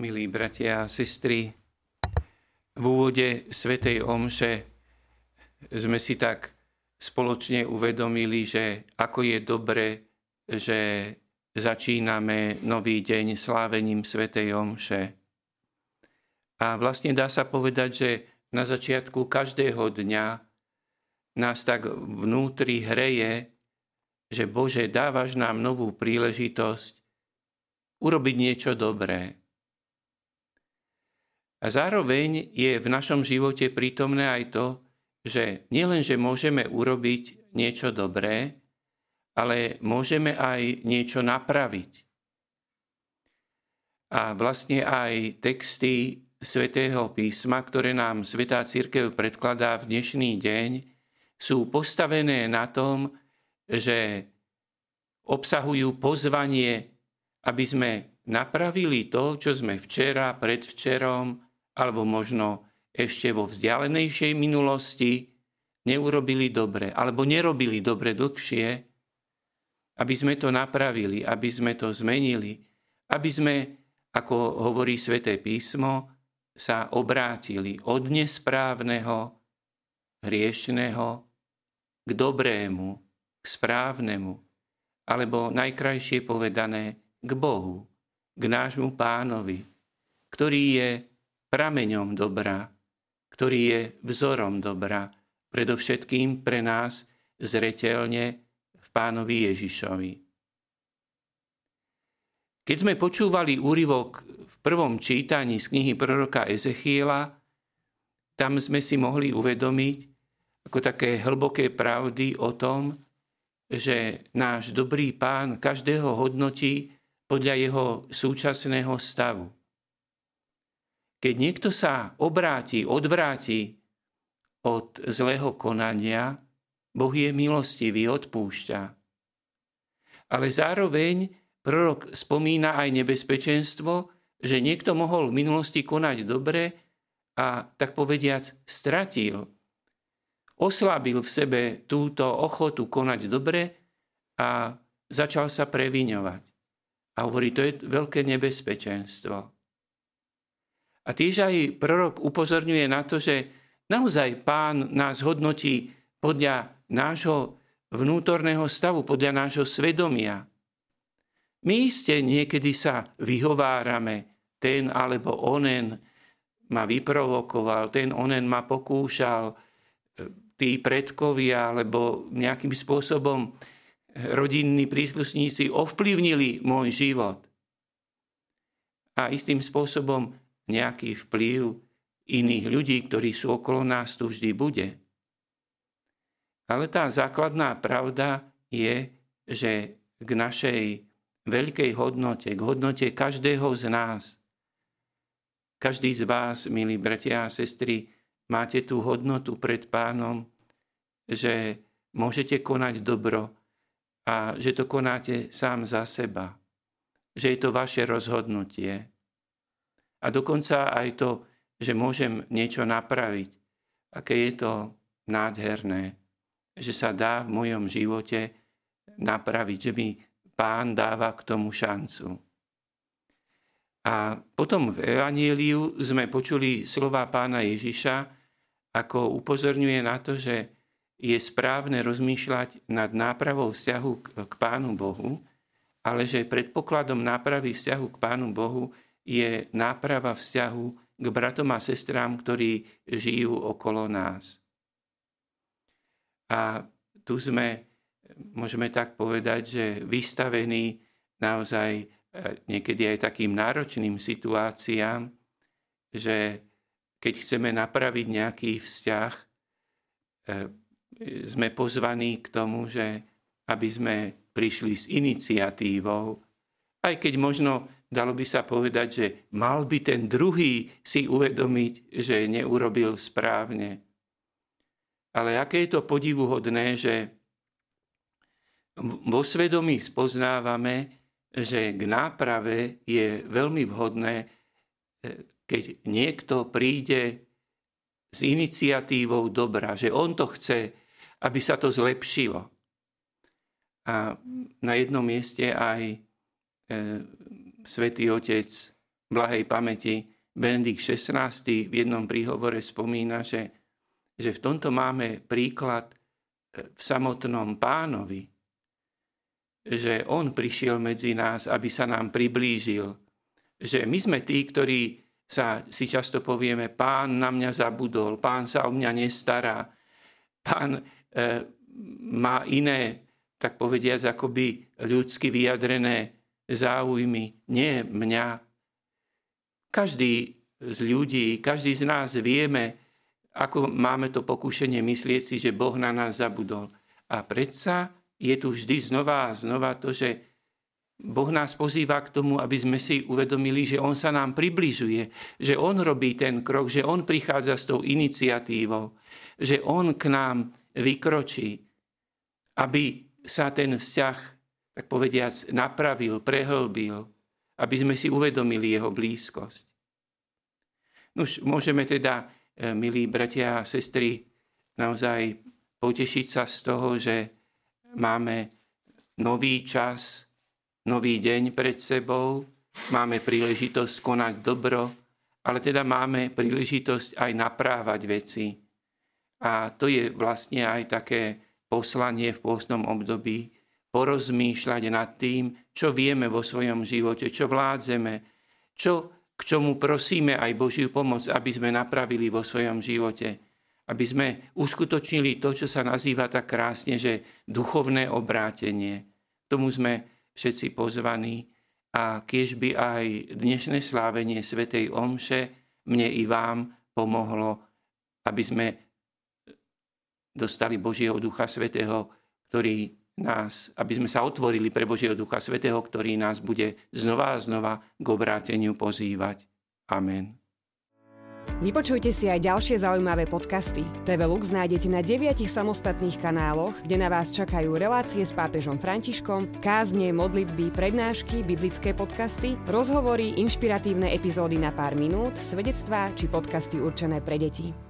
milí bratia a sestry. V úvode Svetej Omše sme si tak spoločne uvedomili, že ako je dobre, že začíname nový deň slávením Svetej Omše. A vlastne dá sa povedať, že na začiatku každého dňa nás tak vnútri hreje, že Bože, dávaš nám novú príležitosť urobiť niečo dobré. A zároveň je v našom živote prítomné aj to, že nielen, že môžeme urobiť niečo dobré, ale môžeme aj niečo napraviť. A vlastne aj texty svätého písma, ktoré nám Svetá Církev predkladá v dnešný deň, sú postavené na tom, že obsahujú pozvanie, aby sme napravili to, čo sme včera, predvčerom alebo možno ešte vo vzdialenejšej minulosti neurobili dobre, alebo nerobili dobre dlhšie, aby sme to napravili, aby sme to zmenili, aby sme, ako hovorí sväté písmo, sa obrátili od nesprávneho, hriešného k dobrému, k správnemu, alebo najkrajšie povedané k Bohu, k nášmu pánovi, ktorý je prameňom dobra, ktorý je vzorom dobra, predovšetkým pre nás zretelne v pánovi Ježišovi. Keď sme počúvali úryvok v prvom čítaní z knihy proroka Ezechiela, tam sme si mohli uvedomiť ako také hlboké pravdy o tom, že náš dobrý pán každého hodnotí podľa jeho súčasného stavu. Keď niekto sa obráti, odvráti od zlého konania, Boh je milostivý, odpúšťa. Ale zároveň prorok spomína aj nebezpečenstvo, že niekto mohol v minulosti konať dobre a tak povediac stratil, oslabil v sebe túto ochotu konať dobre a začal sa previňovať. A hovorí, to je veľké nebezpečenstvo. A tiež aj prorok upozorňuje na to, že naozaj pán nás hodnotí podľa nášho vnútorného stavu, podľa nášho svedomia. My iste niekedy sa vyhovárame, ten alebo onen ma vyprovokoval, ten onen ma pokúšal, tí predkovia, alebo nejakým spôsobom rodinní príslušníci ovplyvnili môj život. A istým spôsobom nejaký vplyv iných ľudí, ktorí sú okolo nás, tu vždy bude. Ale tá základná pravda je, že k našej veľkej hodnote, k hodnote každého z nás, každý z vás, milí bratia a sestry, máte tú hodnotu pred pánom, že môžete konať dobro a že to konáte sám za seba, že je to vaše rozhodnutie. A dokonca aj to, že môžem niečo napraviť. Aké je to nádherné, že sa dá v mojom živote napraviť, že mi pán dáva k tomu šancu. A potom v Evangeliu sme počuli slova pána Ježiša, ako upozorňuje na to, že je správne rozmýšľať nad nápravou vzťahu k Pánu Bohu, ale že predpokladom nápravy vzťahu k Pánu Bohu je náprava vzťahu k bratom a sestrám, ktorí žijú okolo nás. A tu sme, môžeme tak povedať, že vystavení naozaj e, niekedy aj takým náročným situáciám, že keď chceme napraviť nejaký vzťah, e, sme pozvaní k tomu, že aby sme prišli s iniciatívou, aj keď možno dalo by sa povedať, že mal by ten druhý si uvedomiť, že neurobil správne. Ale aké je to podivuhodné, že vo svedomí spoznávame, že k náprave je veľmi vhodné, e, keď niekto príde s iniciatívou dobra, že on to chce, aby sa to zlepšilo. A na jednom mieste aj e, svätý Otec blahej pamäti Benedikt XVI v jednom príhovore spomína, že, že v tomto máme príklad e, v samotnom pánovi, že on prišiel medzi nás, aby sa nám priblížil. Že my sme tí, ktorí sa si často povieme, pán na mňa zabudol, pán sa o mňa nestará, pán e, má iné, tak povediať, akoby ľudsky vyjadrené záujmy, nie mňa. Každý z ľudí, každý z nás vieme, ako máme to pokušenie myslieť si, že Boh na nás zabudol. A predsa je tu vždy znova a znova to, že Boh nás pozýva k tomu, aby sme si uvedomili, že On sa nám približuje, že On robí ten krok, že On prichádza s tou iniciatívou, že On k nám vykročí, aby sa ten vzťah tak povediac, napravil, prehlbil, aby sme si uvedomili jeho blízkosť. Už môžeme teda, e, milí bratia a sestry, naozaj potešiť sa z toho, že máme nový čas, nový deň pred sebou, máme príležitosť konať dobro, ale teda máme príležitosť aj naprávať veci. A to je vlastne aj také poslanie v pôstnom období, porozmýšľať nad tým, čo vieme vo svojom živote, čo vládzeme, čo, k čomu prosíme aj Božiu pomoc, aby sme napravili vo svojom živote. Aby sme uskutočnili to, čo sa nazýva tak krásne, že duchovné obrátenie. Tomu sme všetci pozvaní a kiež by aj dnešné slávenie Svetej Omše mne i vám pomohlo, aby sme dostali Božieho Ducha Svetého, ktorý nás, aby sme sa otvorili pre Božieho Ducha Svetého, ktorý nás bude znova a znova k obráteniu pozývať. Amen. Vypočujte si aj ďalšie zaujímavé podcasty. TV Lux nájdete na deviatich samostatných kanáloch, kde na vás čakajú relácie s pápežom Františkom, kázne, modlitby, prednášky, biblické podcasty, rozhovory, inšpiratívne epizódy na pár minút, svedectvá či podcasty určené pre deti.